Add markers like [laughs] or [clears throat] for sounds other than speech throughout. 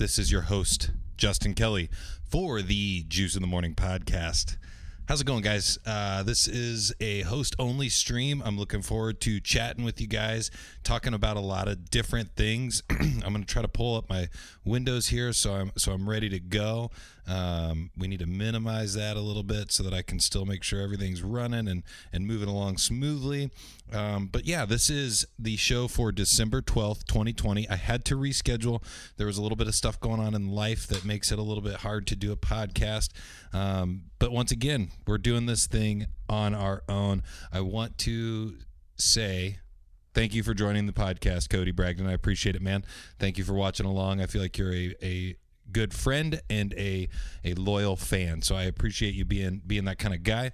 this is your host, Justin Kelly, for the Juice in the Morning podcast. How's it going, guys? Uh, this is a host only stream. I'm looking forward to chatting with you guys, talking about a lot of different things. [clears throat] I'm going to try to pull up my windows here so I'm so I'm ready to go. Um, we need to minimize that a little bit so that I can still make sure everything's running and and moving along smoothly. Um, but yeah, this is the show for December 12th, 2020. I had to reschedule. There was a little bit of stuff going on in life that makes it a little bit hard to do a podcast. Um, but once again, we're doing this thing on our own. I want to say thank you for joining the podcast, Cody Bragdon. I appreciate it, man. Thank you for watching along. I feel like you're a, a good friend and a a loyal fan. So I appreciate you being being that kind of guy.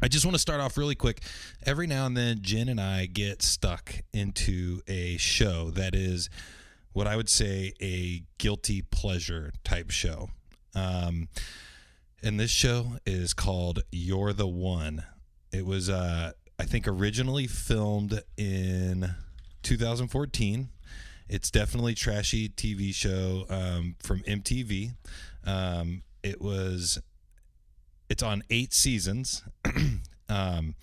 I just want to start off really quick. Every now and then, Jen and I get stuck into a show that is what I would say a guilty pleasure type show. Um, and this show is called You're the One. It was, uh, I think, originally filmed in 2014. It's definitely trashy TV show um, from MTV. Um, it was it's on eight seasons. [clears throat] um,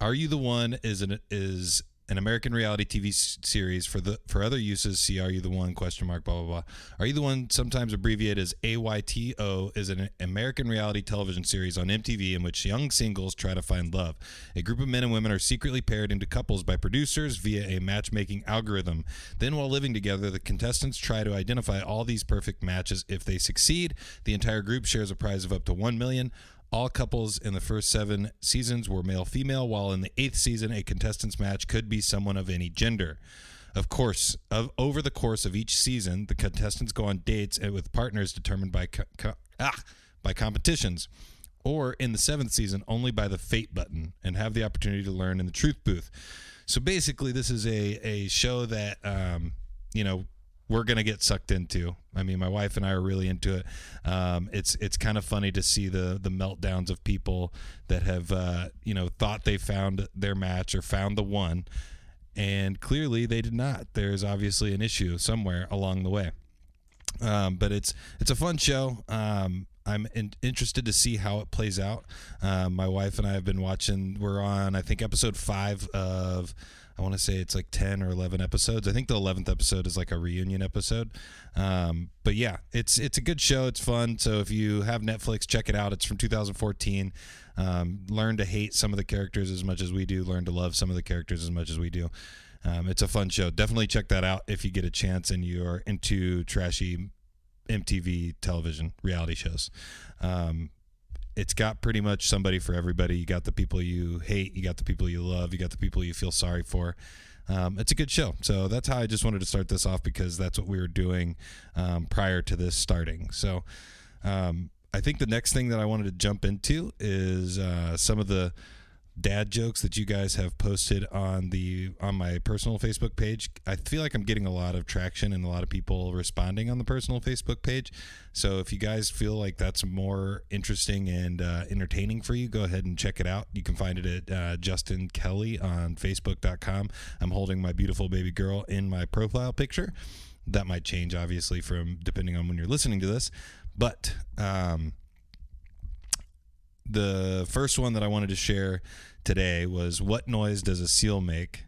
Are you the one is an is an American reality TV series for the for other uses. See, are you the one? Question mark. Blah blah blah. Are you the one? Sometimes abbreviated as AYTO is an American reality television series on MTV in which young singles try to find love. A group of men and women are secretly paired into couples by producers via a matchmaking algorithm. Then, while living together, the contestants try to identify all these perfect matches. If they succeed, the entire group shares a prize of up to one million. All couples in the first seven seasons were male female, while in the eighth season, a contestant's match could be someone of any gender. Of course, of, over the course of each season, the contestants go on dates with partners determined by co- co- ah, by competitions, or in the seventh season, only by the fate button, and have the opportunity to learn in the truth booth. So basically, this is a a show that um, you know we're gonna get sucked into. I mean, my wife and I are really into it. Um, it's it's kind of funny to see the the meltdowns of people that have uh, you know thought they found their match or found the one, and clearly they did not. There's obviously an issue somewhere along the way. Um, but it's it's a fun show. Um, I'm in, interested to see how it plays out. Um, my wife and I have been watching. We're on I think episode five of. I want to say it's like 10 or 11 episodes. I think the 11th episode is like a reunion episode. Um, but yeah, it's it's a good show. It's fun. So if you have Netflix, check it out. It's from 2014. Um, learn to hate some of the characters as much as we do. Learn to love some of the characters as much as we do. Um, it's a fun show. Definitely check that out if you get a chance and you are into trashy MTV television reality shows. Um, it's got pretty much somebody for everybody. You got the people you hate, you got the people you love, you got the people you feel sorry for. Um, it's a good show. So that's how I just wanted to start this off because that's what we were doing um, prior to this starting. So um, I think the next thing that I wanted to jump into is uh, some of the dad jokes that you guys have posted on the on my personal Facebook page. I feel like I'm getting a lot of traction and a lot of people responding on the personal Facebook page. So if you guys feel like that's more interesting and uh, entertaining for you, go ahead and check it out. You can find it at uh, Justin Kelly on Facebook.com. I'm holding my beautiful baby girl in my profile picture. That might change obviously from depending on when you're listening to this, but um, the first one that I wanted to share today was what noise does a seal make?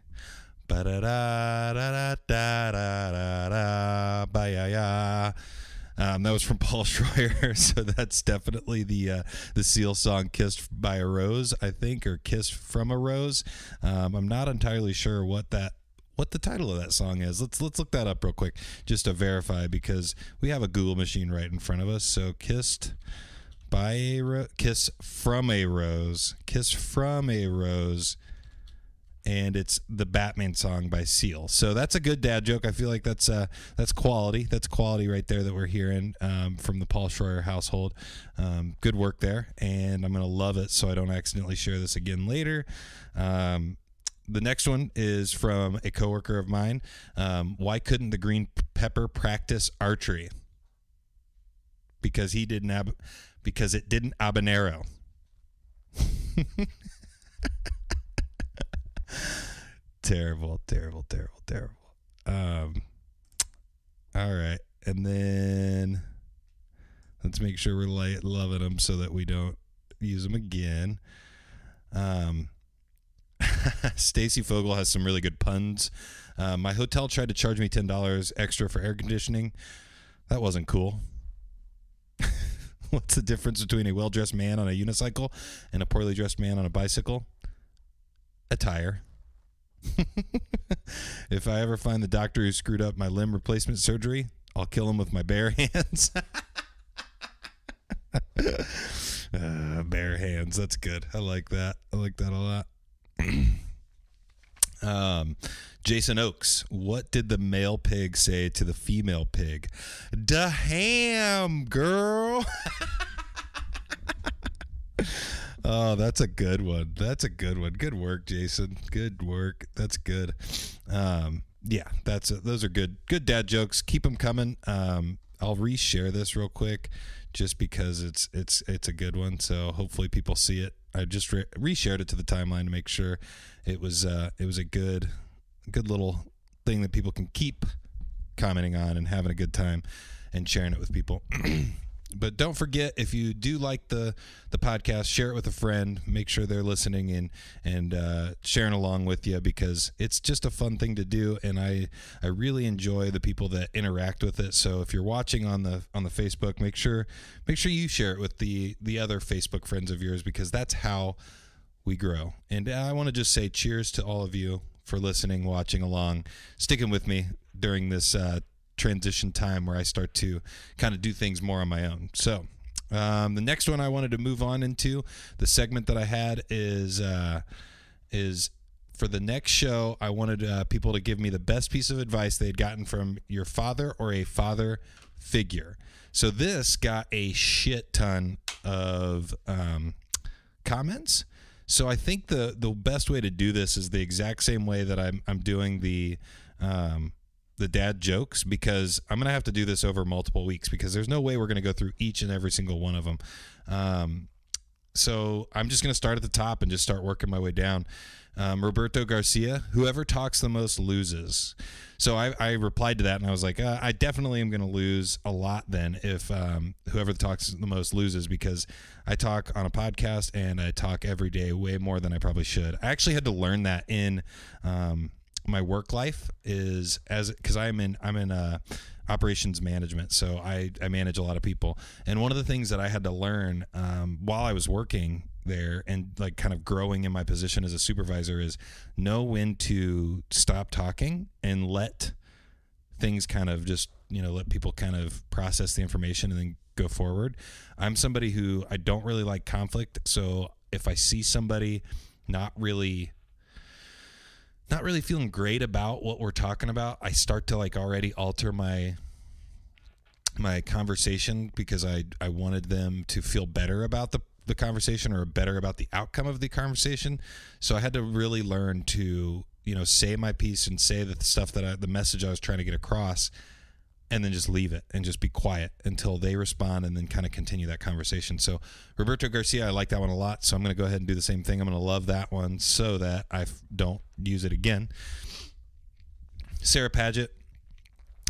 Um, that was from [laughs] Paul Schroyer, so that's definitely the uh, the Seal song "Kissed by a Rose," I think, or "Kissed from a Rose." Um, I'm not entirely sure what that what the title of that song is. Let's let's look that up real quick just to verify because we have a Google machine right in front of us. So "Kissed." By a ro- kiss from a rose kiss from a rose and it's the batman song by seal. So that's a good dad joke. I feel like that's uh that's quality. That's quality right there that we're hearing um, from the paul schroyer household. Um, good work there and i'm gonna love it so i don't accidentally share this again later. Um, the next one is from a coworker of mine. Um, why couldn't the green pepper practice archery? Because he didn't have because it didn't habanero. [laughs] terrible, terrible, terrible, terrible. Um, all right, and then let's make sure we're light loving them so that we don't use them again. Um, [laughs] Stacy Fogel has some really good puns. Uh, my hotel tried to charge me ten dollars extra for air conditioning. That wasn't cool. [laughs] What's the difference between a well dressed man on a unicycle and a poorly dressed man on a bicycle? Attire. [laughs] if I ever find the doctor who screwed up my limb replacement surgery, I'll kill him with my bare [laughs] hands. uh, bare hands. That's good. I like that. I like that a lot. [clears throat] um, Jason Oakes, what did the male pig say to the female pig? Da ham, girl. [laughs] oh, that's a good one. That's a good one. Good work, Jason. Good work. That's good. Um, yeah, that's a, those are good. Good dad jokes. Keep them coming. Um, I'll reshare this real quick, just because it's it's it's a good one. So hopefully people see it. I just re- reshared it to the timeline to make sure it was uh, it was a good good little thing that people can keep commenting on and having a good time and sharing it with people. [clears throat] but don't forget if you do like the the podcast share it with a friend. Make sure they're listening and and uh, sharing along with you because it's just a fun thing to do. And i i really enjoy the people that interact with it. So if you're watching on the on the facebook make sure make sure you share it with the the other facebook friends of yours because that's how we grow. And i want to just say cheers to all of you for listening watching along sticking with me during this uh, transition time where I start to kind of do things more on my own. So, um, the next one I wanted to move on into the segment that I had is uh, is for the next show. I wanted uh, people to give me the best piece of advice they had gotten from your father or a father figure. So this got a shit ton of um, comments. So I think the the best way to do this is the exact same way that I'm I'm doing the um, the dad jokes because I'm gonna have to do this over multiple weeks because there's no way we're gonna go through each and every single one of them. Um, so I'm just gonna start at the top and just start working my way down. Um, Roberto Garcia, whoever talks the most loses. So I, I replied to that and I was like, uh, I definitely am going to lose a lot then if um, whoever talks the most loses because I talk on a podcast and I talk every day way more than I probably should. I actually had to learn that in um, my work life is as because I'm in I'm in uh, operations management, so I I manage a lot of people. And one of the things that I had to learn um, while I was working there and like kind of growing in my position as a supervisor is know when to stop talking and let things kind of just you know let people kind of process the information and then go forward. I'm somebody who I don't really like conflict, so if I see somebody not really not really feeling great about what we're talking about, I start to like already alter my my conversation because I I wanted them to feel better about the the conversation or better about the outcome of the conversation. So I had to really learn to, you know, say my piece and say the stuff that I, the message I was trying to get across and then just leave it and just be quiet until they respond and then kind of continue that conversation. So Roberto Garcia, I like that one a lot. So I'm going to go ahead and do the same thing. I'm going to love that one so that I don't use it again. Sarah Paget,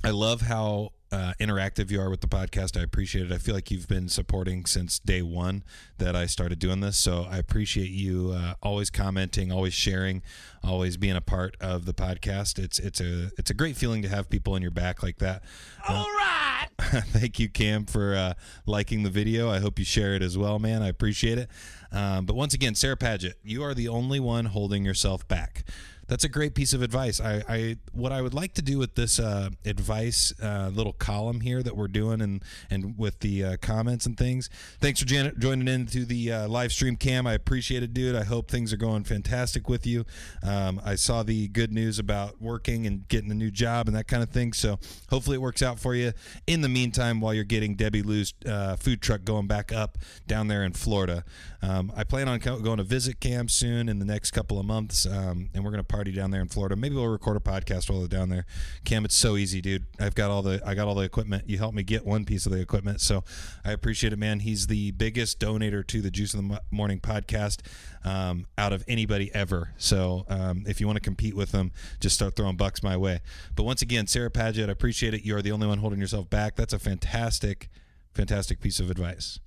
I love how uh, interactive you are with the podcast. I appreciate it. I feel like you've been supporting since day one that I started doing this. So I appreciate you uh, always commenting, always sharing, always being a part of the podcast. It's it's a it's a great feeling to have people in your back like that. Uh, All right. [laughs] thank you, Cam, for uh, liking the video. I hope you share it as well, man. I appreciate it. Um, but once again, Sarah Paget, you are the only one holding yourself back that's a great piece of advice. I, I what I would like to do with this uh, advice uh, little column here that we're doing and and with the uh, comments and things. Thanks for jan- joining into the uh, live stream, Cam. I appreciate it, dude. I hope things are going fantastic with you. Um, I saw the good news about working and getting a new job and that kind of thing. So hopefully it works out for you. In the meantime, while you're getting Debbie Lou's uh, food truck going back up down there in Florida, um, I plan on co- going to visit Cam soon in the next couple of months, um, and we're going to party down there in Florida. Maybe we'll record a podcast while we're down there. Cam, it's so easy, dude. I've got all the I got all the equipment. You helped me get one piece of the equipment, so I appreciate it, man. He's the biggest donator to the Juice in the Morning podcast um, out of anybody ever. So um, if you want to compete with him, just start throwing bucks my way. But once again, Sarah Paget, I appreciate it. You are the only one holding yourself back. That's a fantastic, fantastic piece of advice.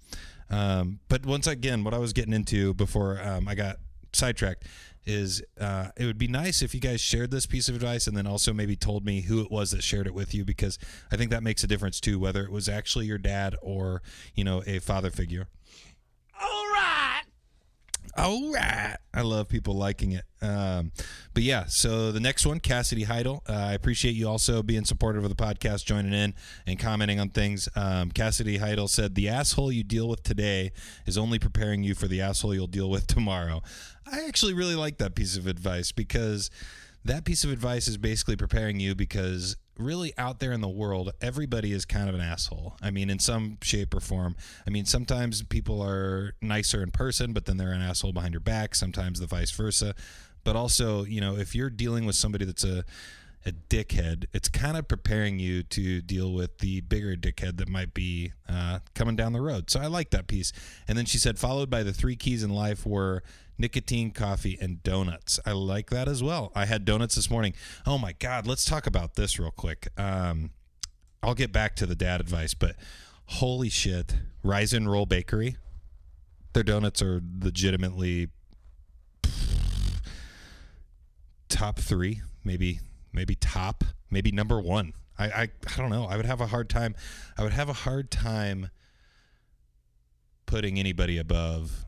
Um, but once again, what I was getting into before um, I got sidetracked is uh, it would be nice if you guys shared this piece of advice and then also maybe told me who it was that shared it with you because I think that makes a difference too, whether it was actually your dad or you know a father figure. All right. I love people liking it. Um, but yeah, so the next one, Cassidy Heidel. Uh, I appreciate you also being supportive of the podcast, joining in and commenting on things. Um, Cassidy Heidel said, The asshole you deal with today is only preparing you for the asshole you'll deal with tomorrow. I actually really like that piece of advice because that piece of advice is basically preparing you because really out there in the world, everybody is kind of an asshole. I mean, in some shape or form. I mean, sometimes people are nicer in person, but then they're an asshole behind your back. Sometimes the vice versa. But also, you know, if you're dealing with somebody that's a a dickhead, it's kind of preparing you to deal with the bigger dickhead that might be uh, coming down the road. So I like that piece. And then she said, followed by the three keys in life were nicotine, coffee, and donuts. I like that as well. I had donuts this morning. Oh my God, let's talk about this real quick. Um, I'll get back to the dad advice, but holy shit, Rise and Roll Bakery, their donuts are legitimately top three, maybe maybe top, maybe number one. I, I I don't know. I would have a hard time. I would have a hard time putting anybody above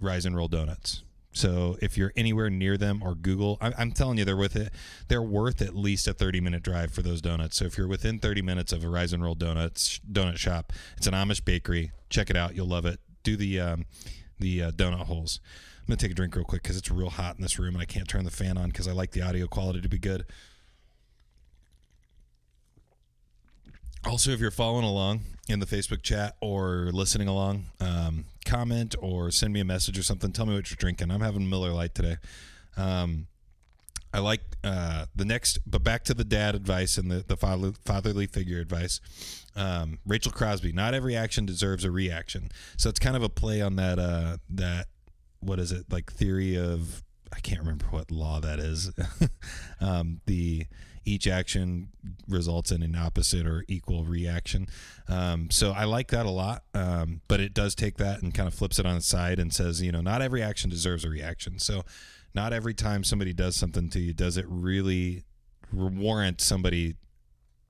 Rise and Roll Donuts. So if you're anywhere near them or Google, I'm, I'm, telling you, they're with it. They're worth at least a 30 minute drive for those donuts. So if you're within 30 minutes of a Rise and Roll Donuts donut shop, it's an Amish bakery. Check it out. You'll love it. Do the um, the uh, donut holes. I'm gonna take a drink real quick because it's real hot in this room and I can't turn the fan on because I like the audio quality to be good. Also, if you're following along in the Facebook chat or listening along, um, comment or send me a message or something. Tell me what you're drinking. I'm having Miller Lite today. Um, I like uh, the next, but back to the dad advice and the, the father, fatherly figure advice. Um, Rachel Crosby. Not every action deserves a reaction. So it's kind of a play on that. Uh, that what is it like theory of? I can't remember what law that is. [laughs] um, the each action results in an opposite or equal reaction. Um, so I like that a lot. Um, but it does take that and kind of flips it on its side and says, you know, not every action deserves a reaction. So not every time somebody does something to you, does it really warrant somebody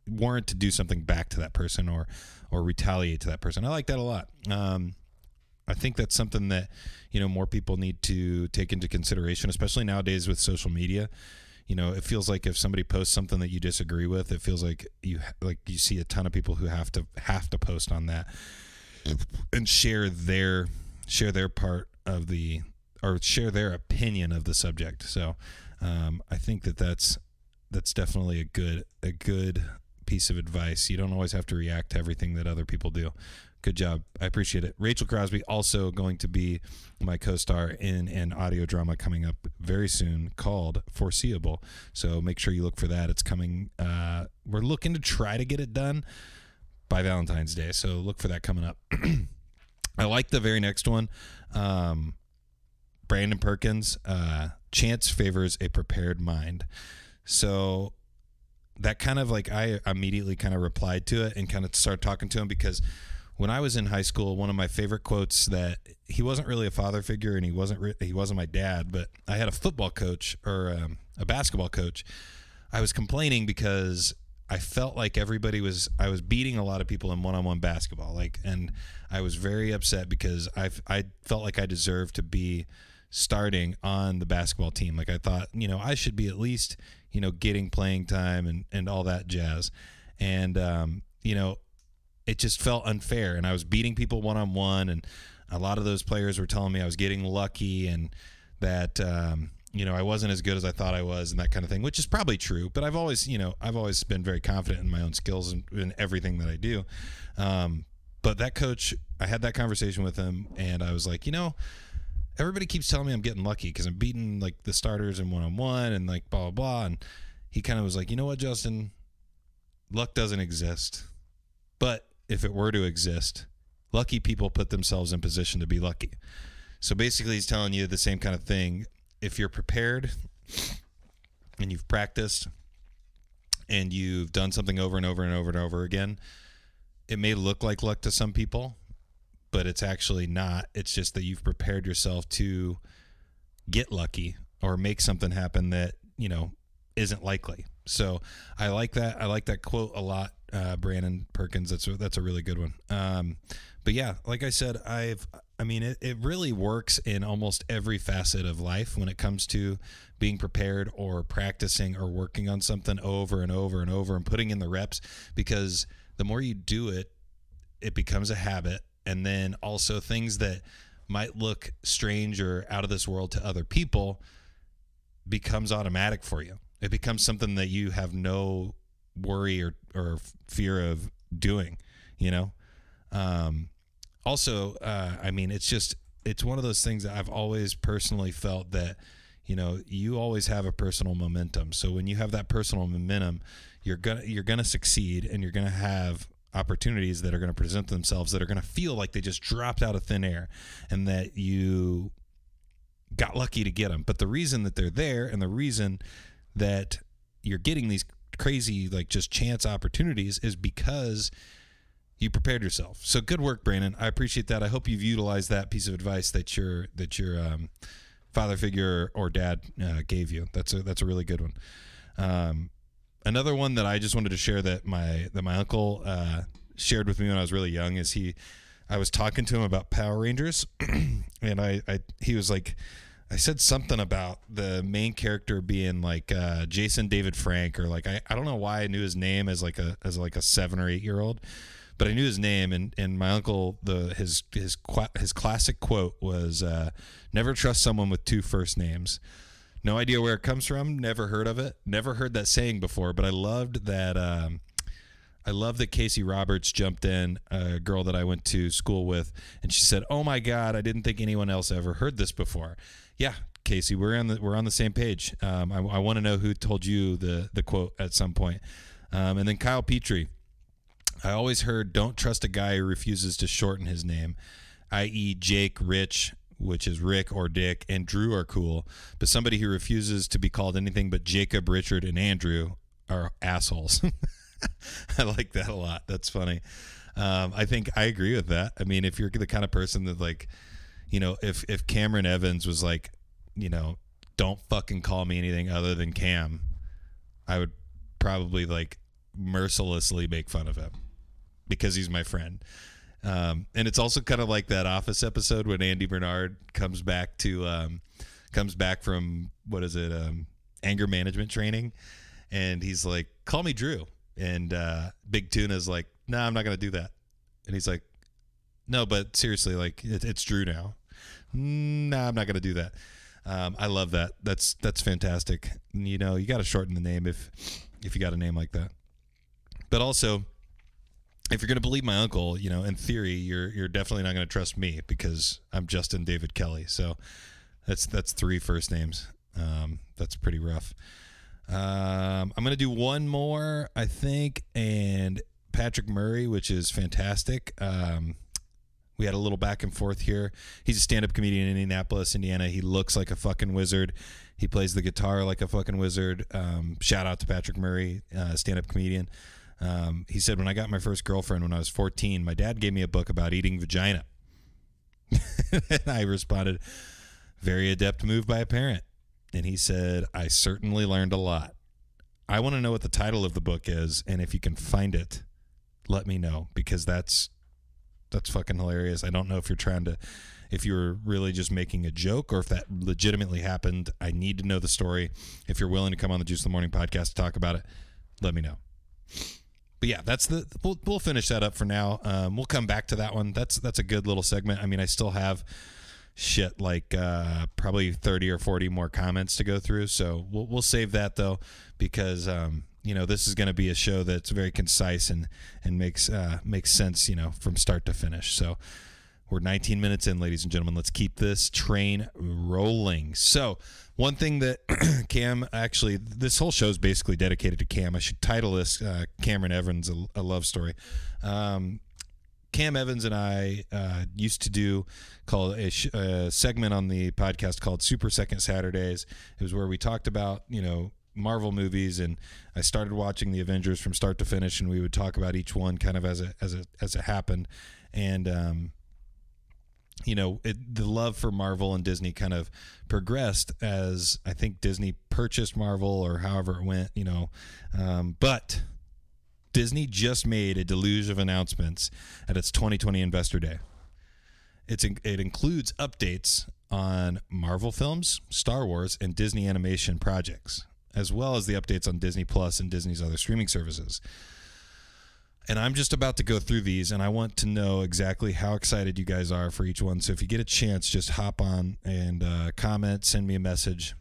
warrant to do something back to that person or or retaliate to that person. I like that a lot. Um, I think that's something that you know more people need to take into consideration, especially nowadays with social media. You know it feels like if somebody posts something that you disagree with it feels like you like you see a ton of people who have to have to post on that and share their share their part of the or share their opinion of the subject. So um, i think that that's that's definitely a good a good piece of advice. You don't always have to react to everything that other people do Good job. I appreciate it. Rachel Crosby also going to be my co-star in an audio drama coming up very soon called Foreseeable. So make sure you look for that. It's coming. Uh, we're looking to try to get it done by Valentine's Day. So look for that coming up. [clears throat] I like the very next one. Um, Brandon Perkins. Uh, chance favors a prepared mind. So that kind of like I immediately kind of replied to it and kind of started talking to him because when I was in high school, one of my favorite quotes that he wasn't really a father figure and he wasn't re- he wasn't my dad, but I had a football coach or um, a basketball coach. I was complaining because I felt like everybody was I was beating a lot of people in one-on-one basketball, like, and I was very upset because I I felt like I deserved to be starting on the basketball team. Like I thought, you know, I should be at least you know getting playing time and and all that jazz, and um, you know it just felt unfair. And I was beating people one on one, and a lot of those players were telling me I was getting lucky and that um, you know I wasn't as good as I thought I was, and that kind of thing, which is probably true. But I've always, you know, I've always been very confident in my own skills and in everything that I do. Um, but that coach, I had that conversation with him, and I was like, you know. everybody keeps telling me I'm getting lucky because I'm beating like the starters in one on one and like blah blah blah. And he kind of was like, you know what, Justin, luck doesn't exist, but if it were to exist, lucky people put themselves in position to be lucky. So basically, he's telling you the same kind of thing. If you're prepared and you've practiced and you've done something over and over and over and over again, it may look like luck to some people, but it's actually not. It's just that you've prepared yourself to get lucky or make something happen that, you know, isn't likely. So I like that. I like that quote a lot, uh, Brandon Perkins. That's a, that's a really good one. Um, but yeah, like I said, I've, I mean, it, it really works in almost every facet of life when it comes to being prepared or practicing or working on something over and over and over and putting in the reps because the more you do it, it becomes a habit. And then also things that might look strange or out of this world to other people becomes automatic for you. It becomes something that you have no worry or, or fear of doing, you know? Um, also, uh, I mean, it's just, it's one of those things that I've always personally felt that, you know, you always have a personal momentum. So when you have that personal momentum, you're gonna you're gonna succeed, and you're gonna have opportunities that are going to present themselves that are going to feel like they just dropped out of thin air, and that you got lucky to get them. But the reason that they're there, and the reason that you're getting these crazy like just chance opportunities is because you prepared yourself. So good work, Brandon. I appreciate that. I hope you've utilized that piece of advice that your that your um, father figure or dad uh, gave you. That's a that's a really good one. Um, another one that I just wanted to share that my that my uncle uh, shared with me when I was really young is he. I was talking to him about Power Rangers, [clears throat] and I, I he was like, I said something about the main character being like uh, Jason David Frank or like I, I don't know why I knew his name as like a as like a seven or eight year old, but I knew his name and and my uncle the his his his classic quote was uh, never trust someone with two first names. No idea where it comes from. Never heard of it. Never heard that saying before. But I loved that. Um, I love that Casey Roberts jumped in, a girl that I went to school with, and she said, "Oh my God, I didn't think anyone else ever heard this before." Yeah, Casey, we're on the we're on the same page. Um, I, I want to know who told you the the quote at some point. Um, and then Kyle Petrie. I always heard, "Don't trust a guy who refuses to shorten his name," i.e., Jake, Rich, which is Rick or Dick, and Drew are cool, but somebody who refuses to be called anything but Jacob, Richard, and Andrew are assholes. [laughs] I like that a lot. That's funny. Um, I think I agree with that. I mean, if you're the kind of person that like, you know, if if Cameron Evans was like, you know, don't fucking call me anything other than Cam, I would probably like mercilessly make fun of him because he's my friend. Um, and it's also kind of like that Office episode when Andy Bernard comes back to um, comes back from what is it um, anger management training, and he's like, "Call me Drew," and uh, Big Tuna's like, "No, nah, I'm not gonna do that," and he's like, "No, but seriously, like it, it's Drew now." No, nah, I'm not gonna do that. Um, I love that. That's that's fantastic. You know, you got to shorten the name if if you got a name like that. But also, if you're going to believe my uncle, you know, in theory, you're you're definitely not going to trust me because I'm Justin David Kelly. So that's that's three first names. Um, that's pretty rough. Um, I'm going to do one more, I think, and Patrick Murray, which is fantastic. Um, we had a little back and forth here. He's a stand-up comedian in Indianapolis, Indiana. He looks like a fucking wizard. He plays the guitar like a fucking wizard. Um, shout out to Patrick Murray, uh, stand-up comedian. Um, he said, When I got my first girlfriend when I was 14, my dad gave me a book about eating vagina. [laughs] and I responded, Very adept move by a parent. And he said, I certainly learned a lot. I want to know what the title of the book is. And if you can find it, let me know because that's that's fucking hilarious. I don't know if you're trying to if you're really just making a joke or if that legitimately happened. I need to know the story. If you're willing to come on the Juice of the Morning podcast to talk about it, let me know but yeah, that's the we'll, we'll finish that up for now. Um, we'll come back to that one. That's that's a good little segment. I mean, I still have shit like uh, probably thirty or forty more comments to go through. So we'll we'll save that though because um, you know this is going to be a show that's very concise and and makes uh, makes sense you know from start to finish. So We're 19 minutes in, ladies and gentlemen. Let's keep this train rolling. So, one thing that [clears throat] Cam actually, this whole show is basically dedicated to Cam. I should title this uh, Cameron Evans, a, a love story. Um, Cam Evans and I uh, used to do called a, sh- a segment on the podcast called Super Second Saturdays. It was where we talked about you know Marvel movies, and I started watching the Avengers from start to finish, and we would talk about each one kind of as it as it as it happened, and um, you know it, the love for Marvel and Disney kind of progressed as I think Disney purchased Marvel or however it went, you know, um, but. Disney just made a deluge of announcements at its 2020 Investor Day. It's it includes updates on Marvel films, Star Wars, and Disney animation projects, as well as the updates on Disney Plus and Disney's other streaming services. And I'm just about to go through these, and I want to know exactly how excited you guys are for each one. So if you get a chance, just hop on and uh, comment, send me a message,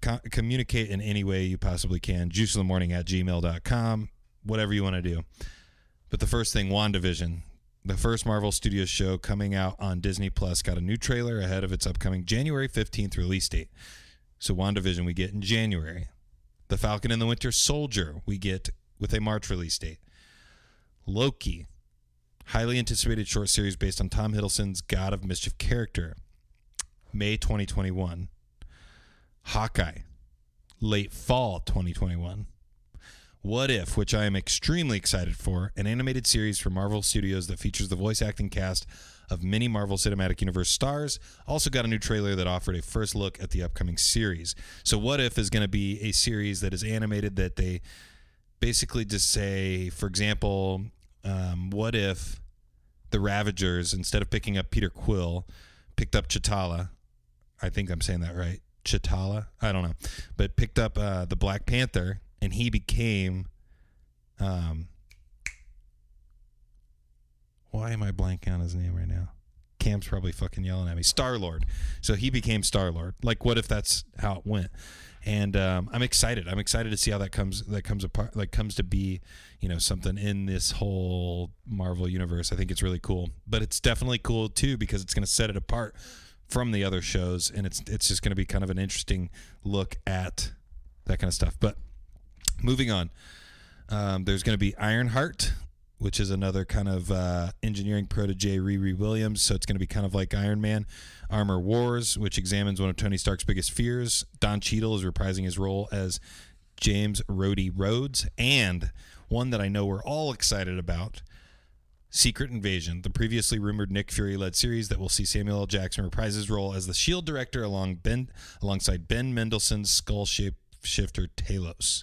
Co- communicate in any way you possibly can. Juice in the morning at gmail.com whatever you want to do. But the first thing, WandaVision, the first Marvel Studios show coming out on Disney Plus, got a new trailer ahead of its upcoming January 15th release date. So, WandaVision, we get in January. The Falcon and the Winter Soldier, we get with a March release date. Loki, highly anticipated short series based on Tom Hiddleston's God of Mischief character, May 2021. Hawkeye, late fall 2021. What If, which I am extremely excited for, an animated series for Marvel Studios that features the voice acting cast of many Marvel Cinematic Universe stars. Also got a new trailer that offered a first look at the upcoming series. So What If is going to be a series that is animated that they basically just say, for example, um, what if the Ravagers, instead of picking up Peter Quill, picked up Chitala? I think I'm saying that right. Chitala? I don't know. But picked up uh, the Black Panther and he became um why am I blanking on his name right now? Cam's probably fucking yelling at me. Star Lord. So he became Star Lord. Like, what if that's how it went? And um, I'm excited. I'm excited to see how that comes. That comes apart. Like comes to be, you know, something in this whole Marvel universe. I think it's really cool. But it's definitely cool too because it's going to set it apart from the other shows, and it's it's just going to be kind of an interesting look at that kind of stuff. But moving on, um, there's going to be Ironheart, which is another kind of uh, engineering protege, Riri Williams. So it's going to be kind of like Iron Man. Armor Wars, which examines one of Tony Stark's biggest fears. Don Cheadle is reprising his role as James Rhodey Rhodes, and one that I know we're all excited about. Secret Invasion, the previously rumored Nick Fury led series that will see Samuel L. Jackson reprise his role as the Shield director along ben, alongside Ben Mendelsohn's Skrull shifter Talos.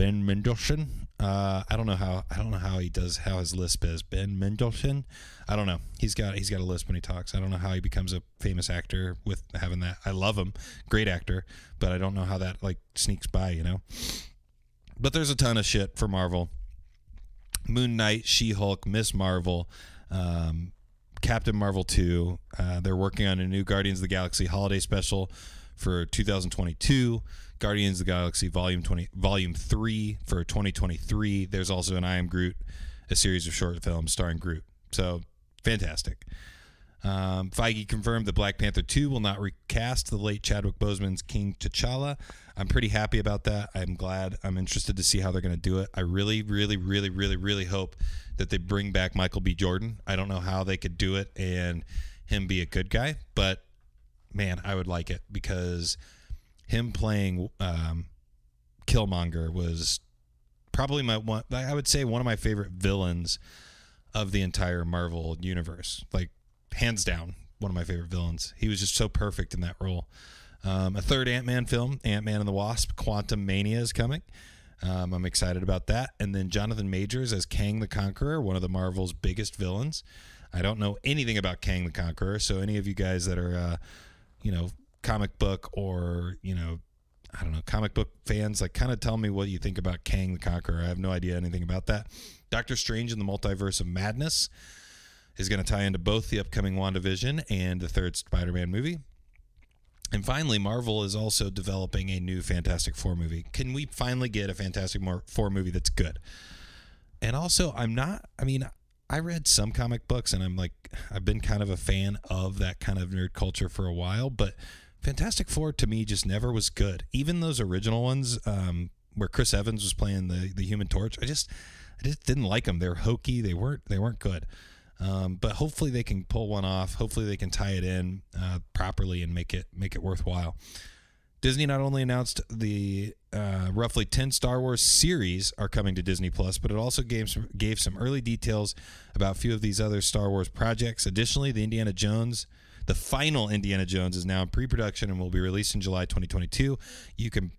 Ben Mendelsohn. Uh, I don't know how I don't know how he does how his lisp is. Ben Mendelsohn. I don't know. He's got he's got a lisp when he talks. I don't know how he becomes a famous actor with having that. I love him, great actor, but I don't know how that like sneaks by. You know. But there's a ton of shit for Marvel. Moon Knight, She Hulk, Miss Marvel, um, Captain Marvel 2. Uh, they're working on a new Guardians of the Galaxy holiday special for 2022. Guardians of the Galaxy Volume 20 Volume 3 for 2023. There's also an I Am Groot, a series of short films starring Groot. So fantastic. Um, Feige confirmed that Black Panther 2 will not recast the late Chadwick Boseman's King T'Challa. I'm pretty happy about that. I'm glad. I'm interested to see how they're going to do it. I really, really, really, really, really hope that they bring back Michael B. Jordan. I don't know how they could do it and him be a good guy, but man, I would like it because him playing um, Killmonger was probably my one. I would say one of my favorite villains of the entire Marvel universe. Like hands down, one of my favorite villains. He was just so perfect in that role. Um, a third Ant Man film, Ant Man and the Wasp: Quantumania is coming. Um, I'm excited about that. And then Jonathan Majors as Kang the Conqueror, one of the Marvel's biggest villains. I don't know anything about Kang the Conqueror, so any of you guys that are, uh, you know, comic book or you know I don't know comic book fans like kind of tell me what you think about Kang the Conqueror. I have no idea anything about that. Doctor Strange in the Multiverse of Madness is going to tie into both the upcoming WandaVision and the third Spider-Man movie. And finally, Marvel is also developing a new Fantastic Four movie. Can we finally get a Fantastic Four movie that's good? And also, I'm not, I mean, I read some comic books, and I'm like, I've been kind of a fan of that kind of nerd culture for a while, but Fantastic Four to me just never was good. Even those original ones, um, where Chris Evans was playing the the Human Torch, I just I just didn't like them. They're hokey. They weren't they weren't good. Um, but hopefully they can pull one off. Hopefully they can tie it in uh, properly and make it make it worthwhile. Disney not only announced the uh, roughly 10 Star Wars series are coming to Disney Plus, but it also gave some, gave some early details about a few of these other Star Wars projects. Additionally, the Indiana Jones, the final Indiana Jones, is now in pre-production and will be released in July 2022. You can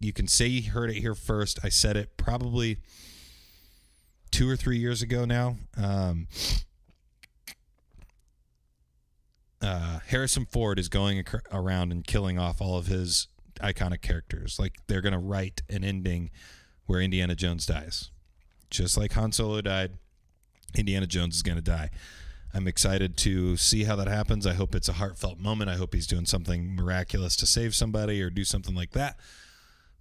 you can say you heard it here first. I said it probably two or three years ago now. Um, uh, Harrison Ford is going ac- around and killing off all of his iconic characters. Like they're going to write an ending where Indiana Jones dies, just like Han Solo died. Indiana Jones is going to die. I'm excited to see how that happens. I hope it's a heartfelt moment. I hope he's doing something miraculous to save somebody or do something like that.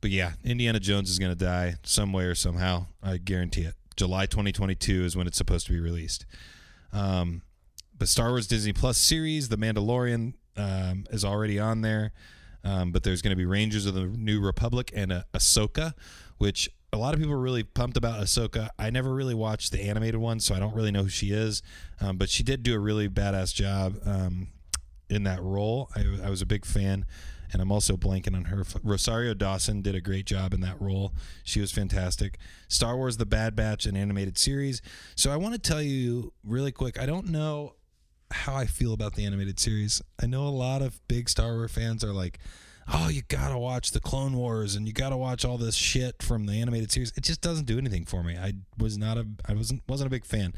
But yeah, Indiana Jones is going to die some way or somehow. I guarantee it. July 2022 is when it's supposed to be released. Um, the Star Wars Disney Plus series, The Mandalorian, um, is already on there. Um, but there's going to be Rangers of the New Republic and uh, Ahsoka, which a lot of people are really pumped about Ahsoka. I never really watched the animated one, so I don't really know who she is. Um, but she did do a really badass job um, in that role. I, I was a big fan and I'm also blanking on her. Rosario Dawson did a great job in that role. She was fantastic. Star Wars: The Bad Batch, an animated series. So I want to tell you really quick. I don't know how I feel about the animated series. I know a lot of big Star Wars fans are like, "Oh, you gotta watch the Clone Wars and you gotta watch all this shit from the animated series." It just doesn't do anything for me. I was not a, I wasn't wasn't a big fan.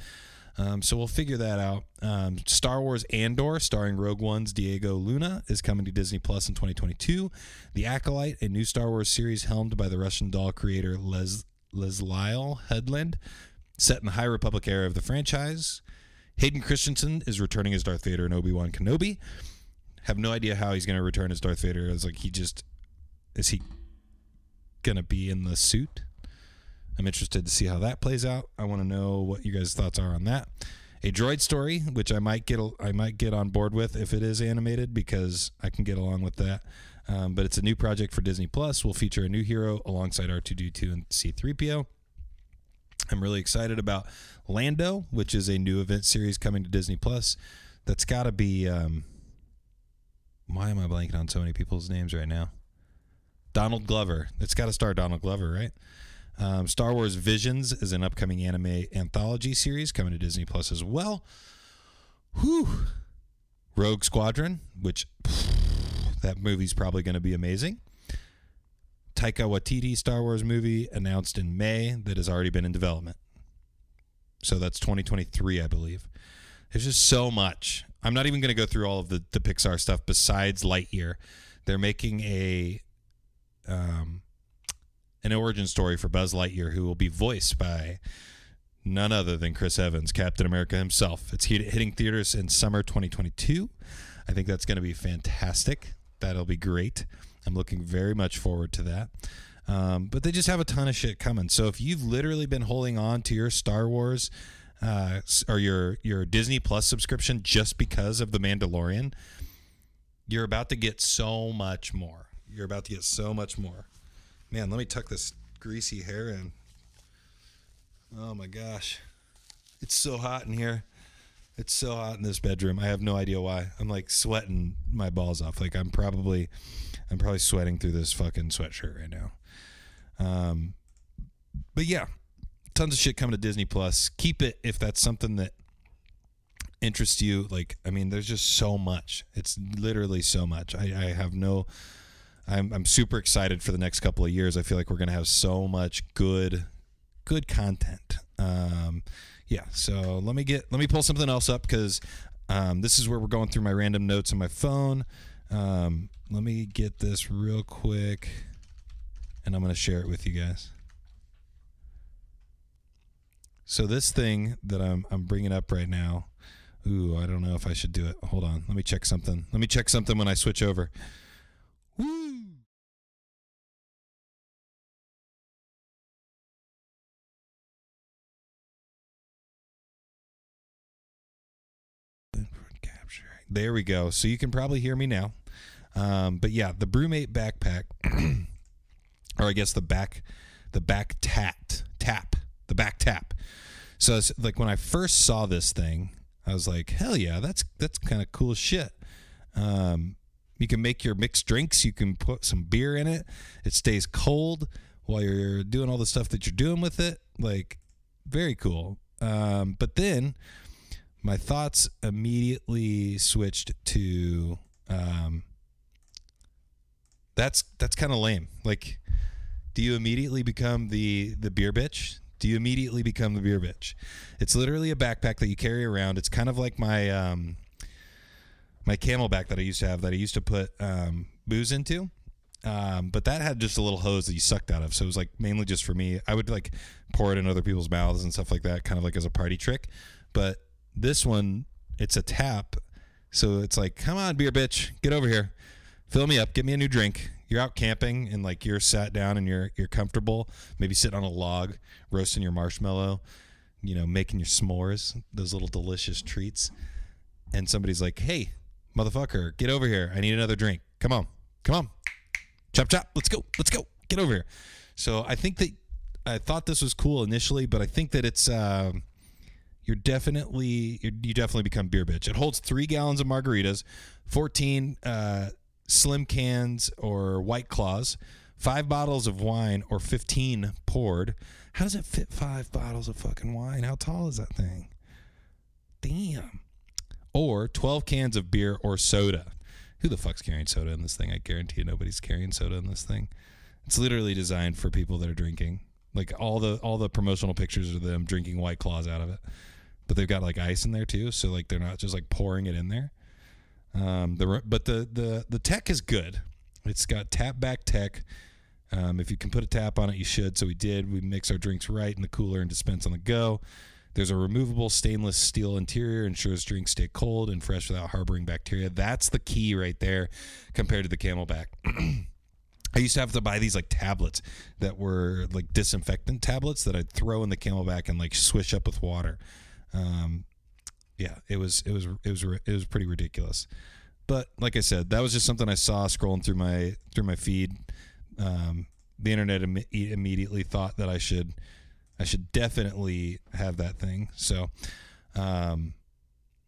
Um, so we'll figure that out. Um, Star Wars Andor, starring Rogue One's Diego Luna, is coming to Disney Plus in 2022. The Acolyte, a new Star Wars series helmed by the Russian doll creator Les Lasliel Headland, set in the High Republic era of the franchise. Hayden Christensen is returning as Darth Vader and Obi Wan Kenobi. Have no idea how he's going to return as Darth Vader. It's like he just is he going to be in the suit? I'm interested to see how that plays out. I want to know what you guys' thoughts are on that. A droid story, which I might get I might get on board with if it is animated because I can get along with that. Um, but it's a new project for Disney Plus. Will feature a new hero alongside R2D2 and C3PO. I'm really excited about Lando, which is a new event series coming to Disney Plus. That's got to be. Um, why am I blanking on so many people's names right now? Donald Glover. It's got to star Donald Glover, right? Um, Star Wars Visions is an upcoming anime anthology series coming to Disney Plus as well. Whew. Rogue Squadron, which pff, that movie's probably going to be amazing. Taika Waititi Star Wars movie announced in May that has already been in development. So that's 2023, I believe. There's just so much. I'm not even going to go through all of the, the Pixar stuff besides Lightyear. They're making a um, an origin story for Buzz Lightyear, who will be voiced by none other than Chris Evans, Captain America himself. It's hitting theaters in summer 2022. I think that's going to be fantastic. That'll be great. I'm looking very much forward to that. Um, but they just have a ton of shit coming. So if you've literally been holding on to your Star Wars uh, or your your Disney Plus subscription just because of the Mandalorian, you're about to get so much more. You're about to get so much more. Man, let me tuck this greasy hair in. Oh my gosh. It's so hot in here. It's so hot in this bedroom. I have no idea why. I'm like sweating my balls off. Like I'm probably I'm probably sweating through this fucking sweatshirt right now. Um but yeah, tons of shit coming to Disney Plus. Keep it if that's something that interests you. Like, I mean, there's just so much. It's literally so much. I, I have no I'm I'm super excited for the next couple of years. I feel like we're gonna have so much good good content. Um, yeah. So let me get let me pull something else up because um, this is where we're going through my random notes on my phone. Um, let me get this real quick, and I'm gonna share it with you guys. So this thing that I'm I'm bringing up right now, ooh, I don't know if I should do it. Hold on, let me check something. Let me check something when I switch over. Woo! There we go. So you can probably hear me now. Um, but yeah, the Brewmate backpack, [clears throat] or I guess the back, the back tat tap the back tap. So it's like when I first saw this thing, I was like, hell yeah, that's that's kind of cool shit. Um, you can make your mixed drinks. You can put some beer in it. It stays cold while you're doing all the stuff that you're doing with it. Like, very cool. Um, but then my thoughts immediately switched to um, that's that's kind of lame. Like, do you immediately become the the beer bitch? Do you immediately become the beer bitch? It's literally a backpack that you carry around. It's kind of like my um, my CamelBak that I used to have that I used to put um, booze into. Um, but that had just a little hose that you sucked out of, so it was like mainly just for me. I would like pour it in other people's mouths and stuff like that, kind of like as a party trick. But this one, it's a tap, so it's like, come on, beer bitch, get over here, fill me up, get me a new drink. You're out camping and like you're sat down and you're you're comfortable, maybe sitting on a log, roasting your marshmallow, you know, making your s'mores, those little delicious treats. And somebody's like, "Hey, motherfucker, get over here. I need another drink. Come on, come on, chop chop. Let's go, let's go. Get over here." So I think that I thought this was cool initially, but I think that it's. Um, you're definitely you're, you definitely become beer bitch. It holds three gallons of margaritas, fourteen uh, slim cans or white claws, five bottles of wine or fifteen poured. How does it fit five bottles of fucking wine? How tall is that thing? Damn. Or twelve cans of beer or soda. Who the fuck's carrying soda in this thing? I guarantee you nobody's carrying soda in this thing. It's literally designed for people that are drinking. Like all the all the promotional pictures of them drinking white claws out of it but they've got like ice in there too, so like they're not just like pouring it in there. Um, the but the the the tech is good. It's got tap back tech. Um, if you can put a tap on it, you should. So we did. We mix our drinks right in the cooler and dispense on the go. There's a removable stainless steel interior, ensures drinks stay cold and fresh without harboring bacteria. That's the key right there, compared to the CamelBak. [clears throat] I used to have to buy these like tablets that were like disinfectant tablets that I'd throw in the CamelBak and like swish up with water. Um, yeah, it was it was it was it was pretty ridiculous. But like I said, that was just something I saw scrolling through my through my feed. Um, the internet Im- immediately thought that I should I should definitely have that thing. So, um,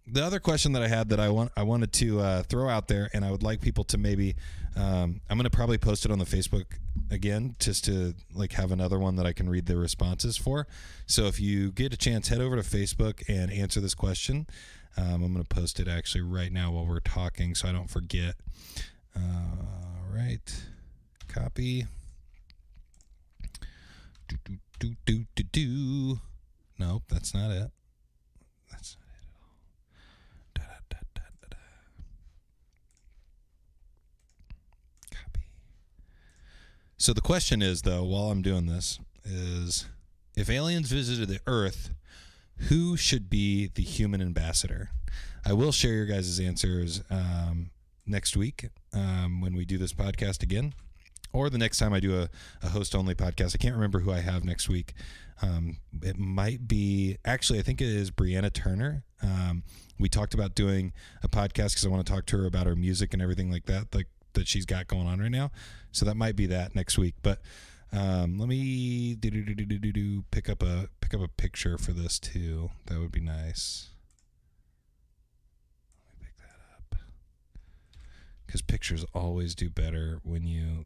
the other question that I had that I want I wanted to uh, throw out there, and I would like people to maybe um, I'm going to probably post it on the Facebook again, just to like have another one that I can read the responses for. So if you get a chance, head over to Facebook and answer this question. Um, I'm going to post it actually right now while we're talking, so I don't forget. Uh, right, copy. Do do do do do do. Nope, that's not it. That's So the question is, though, while I'm doing this, is if aliens visited the Earth, who should be the human ambassador? I will share your guys' answers um, next week um, when we do this podcast again, or the next time I do a, a host only podcast. I can't remember who I have next week. Um, it might be actually, I think it is Brianna Turner. Um, we talked about doing a podcast because I want to talk to her about her music and everything like that. Like that she's got going on right now. So that might be that next week. But um, let me pick up a pick up a picture for this too. That would be nice. Let me pick that up because pictures always do better when you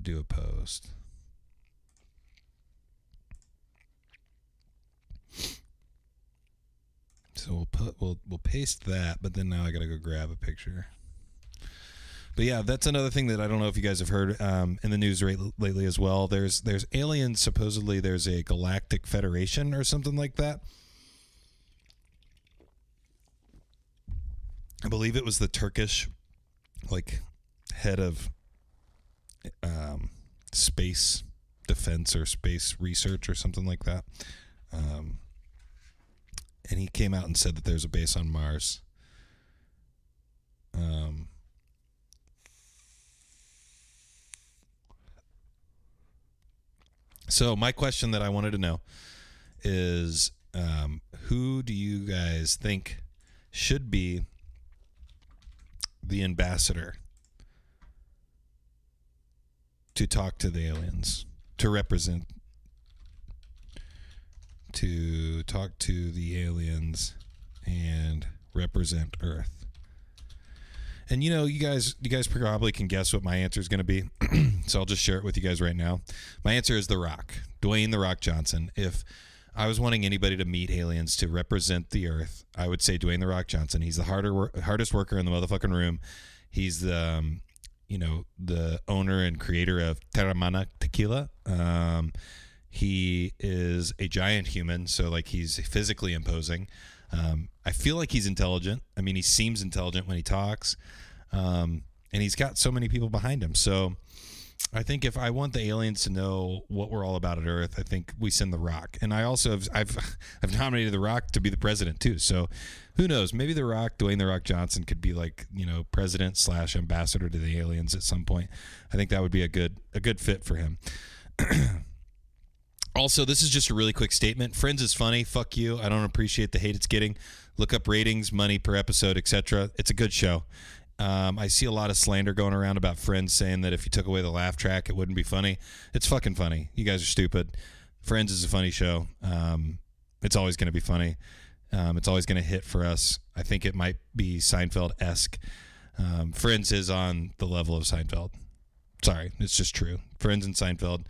do a post. So we'll put we'll we'll paste that, but then now I gotta go grab a picture. But yeah, that's another thing that I don't know if you guys have heard um, in the news lately as well. There's there's aliens. Supposedly, there's a galactic federation or something like that. I believe it was the Turkish, like, head of um, space defense or space research or something like that. Um, and he came out and said that there's a base on Mars. Um, So my question that I wanted to know is, um, who do you guys think should be the ambassador to talk to the aliens, to represent, to talk to the aliens and represent Earth. And you know, you guys, you guys probably can guess what my answer is going to be. [clears throat] so I'll just share it with you guys right now. My answer is The Rock, Dwayne The Rock Johnson. If I was wanting anybody to meet aliens to represent the Earth, I would say Dwayne The Rock Johnson. He's the harder, hardest worker in the motherfucking room. He's the, um, you know, the owner and creator of Teremana Tequila. Um, he is a giant human, so like he's physically imposing. Um, I feel like he's intelligent. I mean, he seems intelligent when he talks, um, and he's got so many people behind him. So I think if I want the aliens to know what we're all about at Earth, I think we send the Rock. And I also have I've [laughs] I've nominated the Rock to be the president too. So who knows? Maybe the Rock, Dwayne the Rock Johnson, could be like you know president slash ambassador to the aliens at some point. I think that would be a good a good fit for him. [clears throat] Also, this is just a really quick statement. Friends is funny. Fuck you. I don't appreciate the hate it's getting. Look up ratings, money per episode, etc. It's a good show. Um, I see a lot of slander going around about Friends saying that if you took away the laugh track, it wouldn't be funny. It's fucking funny. You guys are stupid. Friends is a funny show. Um, it's always going to be funny. Um, it's always going to hit for us. I think it might be Seinfeld esque. Um, Friends is on the level of Seinfeld. Sorry, it's just true. Friends and Seinfeld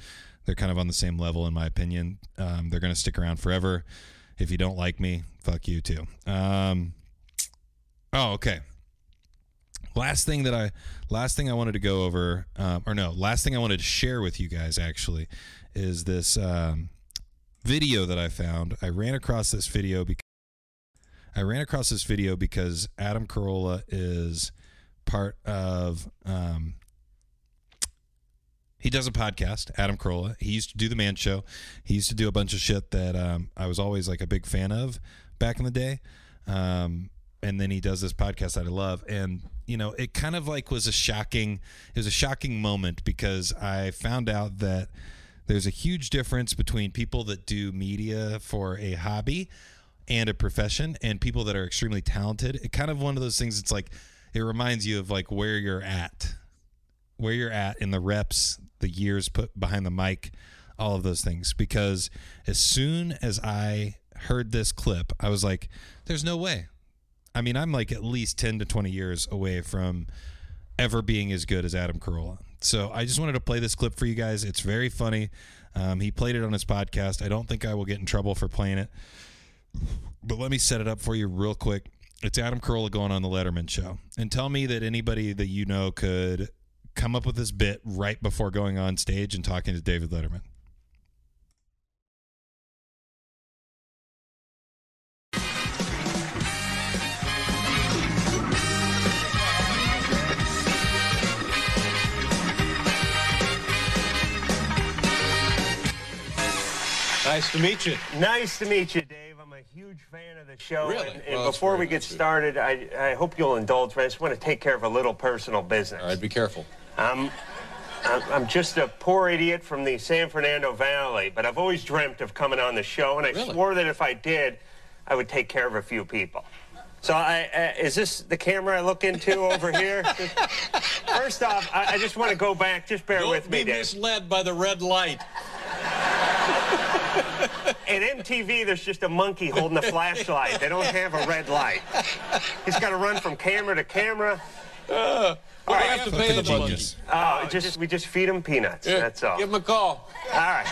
they're kind of on the same level, in my opinion. Um, they're going to stick around forever. If you don't like me, fuck you too. Um, oh, okay. Last thing that I, last thing I wanted to go over, um, or no, last thing I wanted to share with you guys actually, is this um, video that I found. I ran across this video because I ran across this video because Adam Carolla is part of um, he does a podcast, Adam Carolla. He used to do the Man Show. He used to do a bunch of shit that um, I was always like a big fan of back in the day. Um, and then he does this podcast that I love, and you know, it kind of like was a shocking. It was a shocking moment because I found out that there's a huge difference between people that do media for a hobby and a profession, and people that are extremely talented. It kind of one of those things. It's like it reminds you of like where you're at where you're at in the reps, the years put behind the mic, all of those things. Because as soon as I heard this clip, I was like, there's no way. I mean, I'm like at least 10 to 20 years away from ever being as good as Adam Carolla. So I just wanted to play this clip for you guys. It's very funny. Um, he played it on his podcast. I don't think I will get in trouble for playing it. But let me set it up for you real quick. It's Adam Carolla going on the Letterman show. And tell me that anybody that you know could come up with this bit right before going on stage and talking to David Letterman? Nice to meet you. Nice to meet you, Dave. I'm a huge fan of the show. Really? And, and Well, before we get nice of you. started, I, I hope you'll indulge me. I just want to take care of a little personal business. All right, be careful. I'm, I'm, just a poor idiot from the San Fernando Valley, but I've always dreamt of coming on the show, and I Really? swore that if I did, I would take care of a few people. So, I, uh, is this the camera I look into [laughs] over here? First off, I, I just want to go back. Just bear Don't with me, be Dave. misled by the red light. At MTV, there's just a monkey holding a flashlight. They don't have a red light. He's got to run from camera to camera. All right, have to pay the monkey. Oh, just we just feed him peanuts. Here, That's all. Give him a call. All right.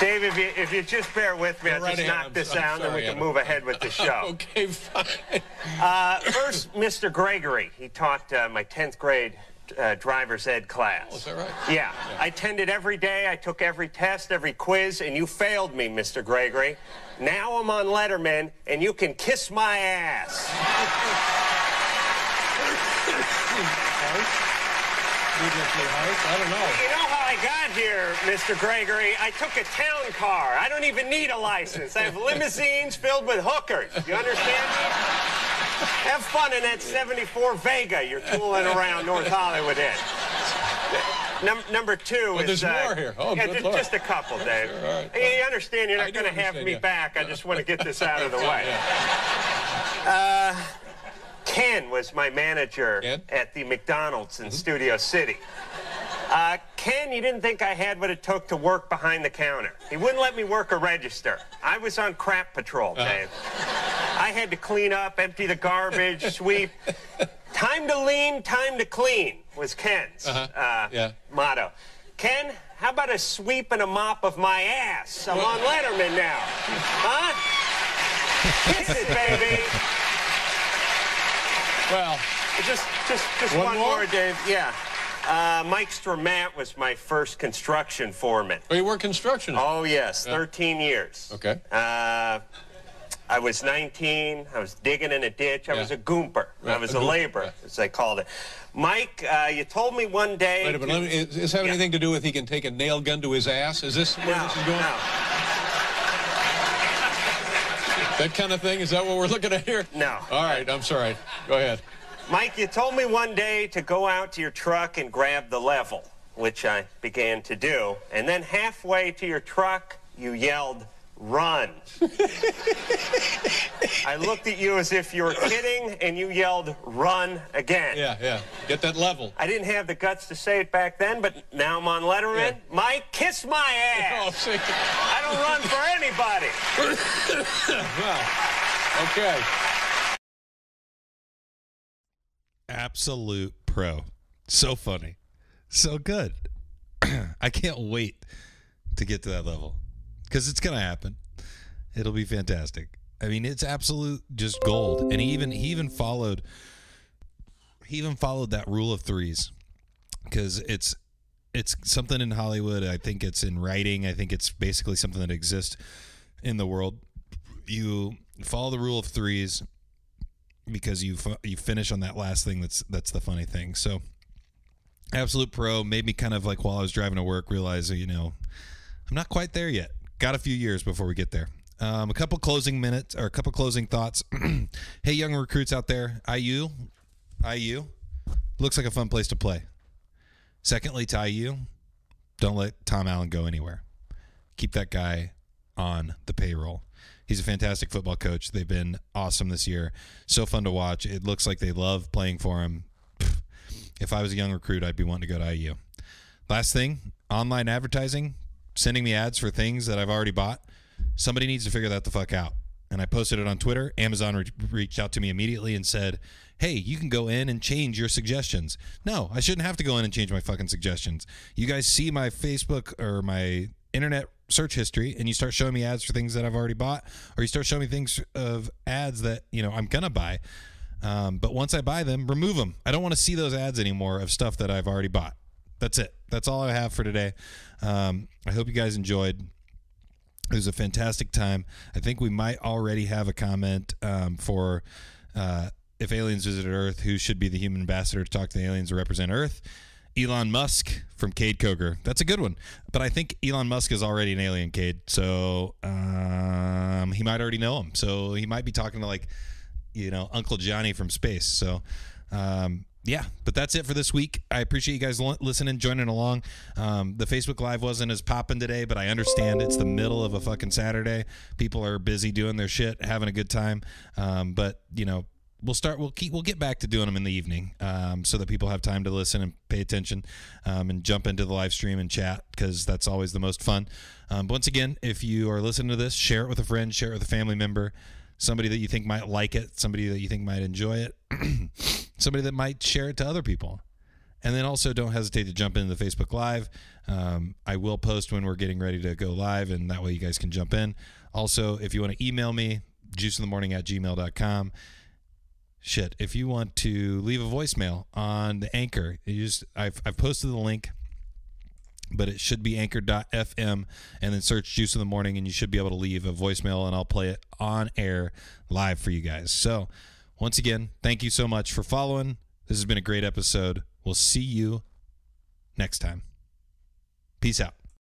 Dave, if you, if you just bear with me, I'll right just ahead. knock I'm- this I'm out, and we can Adam. move ahead with the [laughs] show. Okay, fine. uh, first, Mr. Gregory. He taught uh, my 10th grade uh, driver's ed class. Oh, is that right? Yeah. I attended every day. I took every test, every quiz, and you failed me, Mr. Gregory. Now I'm on Letterman, and you can kiss my ass. [laughs] I don't know. You know how I got here, Mr. Gregory? I took a town car. I don't even need a license. I have limousines filled with hookers. You understand me? Have fun in that 74 Vega you're tooling around North Hollywood in. Num- number two But is... there's more here. Oh, yeah, good just, Lord. just a couple, Dave. Sure, right. You understand you're not going to have me yeah. back. I just want to get this out of the [laughs] way. Yeah. Ken was my manager Ken? At the McDonald's in Studio City. Uh, Ken, you didn't think I had what it took to work behind the counter. He wouldn't let me work a register. I was on crap patrol, Uh-huh. Dave. I had to clean up, empty the garbage, [laughs] sweep. Time to lean, time to clean was Ken's Uh-huh. uh, Yeah. motto. Ken, how about a sweep and a mop of my ass? I'm on Letterman now. Huh? Kiss it, baby. Well, Just, just, just One one, more? more, Dave. Yeah. Uh, Mike Stramat was my first construction foreman. oh, you work construction. Oh yes, 13 years. Okay. Uh, I was 19. I was digging in a ditch. I Yeah. was a goomper. I was a a laborer, yeah. as they called it. Mike, uh, you told me one day. Wait a minute. Let me, is this have Yeah. anything to do with he can take a nail gun to his ass? Is this where no, this is going? no, [laughs] That kind of thing? Is that what we're looking at here? No. All right. I'm sorry. Go ahead. Mike, you told me one day to go out to your truck and grab the level, which I began to do. And then halfway to your truck, you yelled, run. I looked at you as if you were kidding, and you yelled, run again. Yeah, yeah. Get that level. I didn't have the guts to say it back then, but now I'm on Letterman. Yeah. Mike, kiss my Oh, ass. see. I don't run for anybody. [laughs] Well, okay. absolute pro. So funny. So good. [clears throat] I can't wait to get to that level because it's going to happen. It'll be fantastic. I mean, it's absolute just gold. And he even he even followed he even followed that rule of threes because it's it's something in Hollywood. I think it's in writing. I think it's basically something that exists in the world. You follow the rule of threes because you fi- you finish on that last thing that's that's the funny thing. So absolute pro made me kind of like while I was driving to work realize you know I'm not quite there yet. Got a few years before we get there. Um, a couple closing minutes or a couple closing thoughts. [clears throat] hey, young recruits out there, IU, IU looks like a fun place to play. Secondly, to IU, don't let Tom Allen go anywhere. Keep that guy on the payroll. He's a fantastic football coach. They've been awesome this year. So fun to watch. It looks like they love playing for him. If I was a young recruit, I'd be wanting to go to IU. Last thing, online advertising, sending me ads for things that I've already bought. Somebody needs to figure that the fuck out. And I posted it on Twitter. Amazon re- reached out to me immediately and said, "Hey, you can go in and change your suggestions." No, I shouldn't have to go in and change my fucking suggestions. You guys see my Facebook or my internet search history and you start showing me ads for things that I've already bought or you start showing me things of ads that, you know, I'm going to buy. Um, but once I buy them, remove them. I don't want to see those ads anymore of stuff that I've already bought. That's it. That's all I have for today. Um, I hope you guys enjoyed. It was a fantastic time. I think we might already have a comment um, for uh, if aliens visited Earth, who should be the human ambassador to talk to the aliens or represent Earth? Elon Musk from Cade Coger. That's a good one. But I think Elon Musk is already an alien, Cade. So um, he might already know him. So he might be talking to like, you know, Uncle Johnny from space. So um, yeah, but that's it for this week. I appreciate you guys li- listening, joining along. Um, the Facebook Live wasn't as popping today, but I understand it's the middle of a fucking Saturday. People are busy doing their shit, having a good time. Um, but you know, we'll start. We'll keep. We'll get back to doing them in the evening, um, so that people have time to listen and pay attention, um, and jump into the live stream and chat because that's always the most fun. Um, but once again, if you are listening to this, share it with a friend, share it with a family member somebody that you think might like it, somebody that you think might enjoy it, [clears throat] somebody that might share it to other people. And then also don't hesitate to jump into the Facebook Live. Um, I will post when we're getting ready to go live, and that way you guys can jump in. Also, if you want to email me, juiceinthemorning at gmail.com. Shit, if you want to leave a voicemail on the anchor, you just I've, I've posted the link but it should be anchor.fm and then search juice in the morning and you should be able to leave a voicemail and I'll play it on air live for you guys. So, once again, thank you so much for following. This has been a great episode. We'll see you next time. Peace out.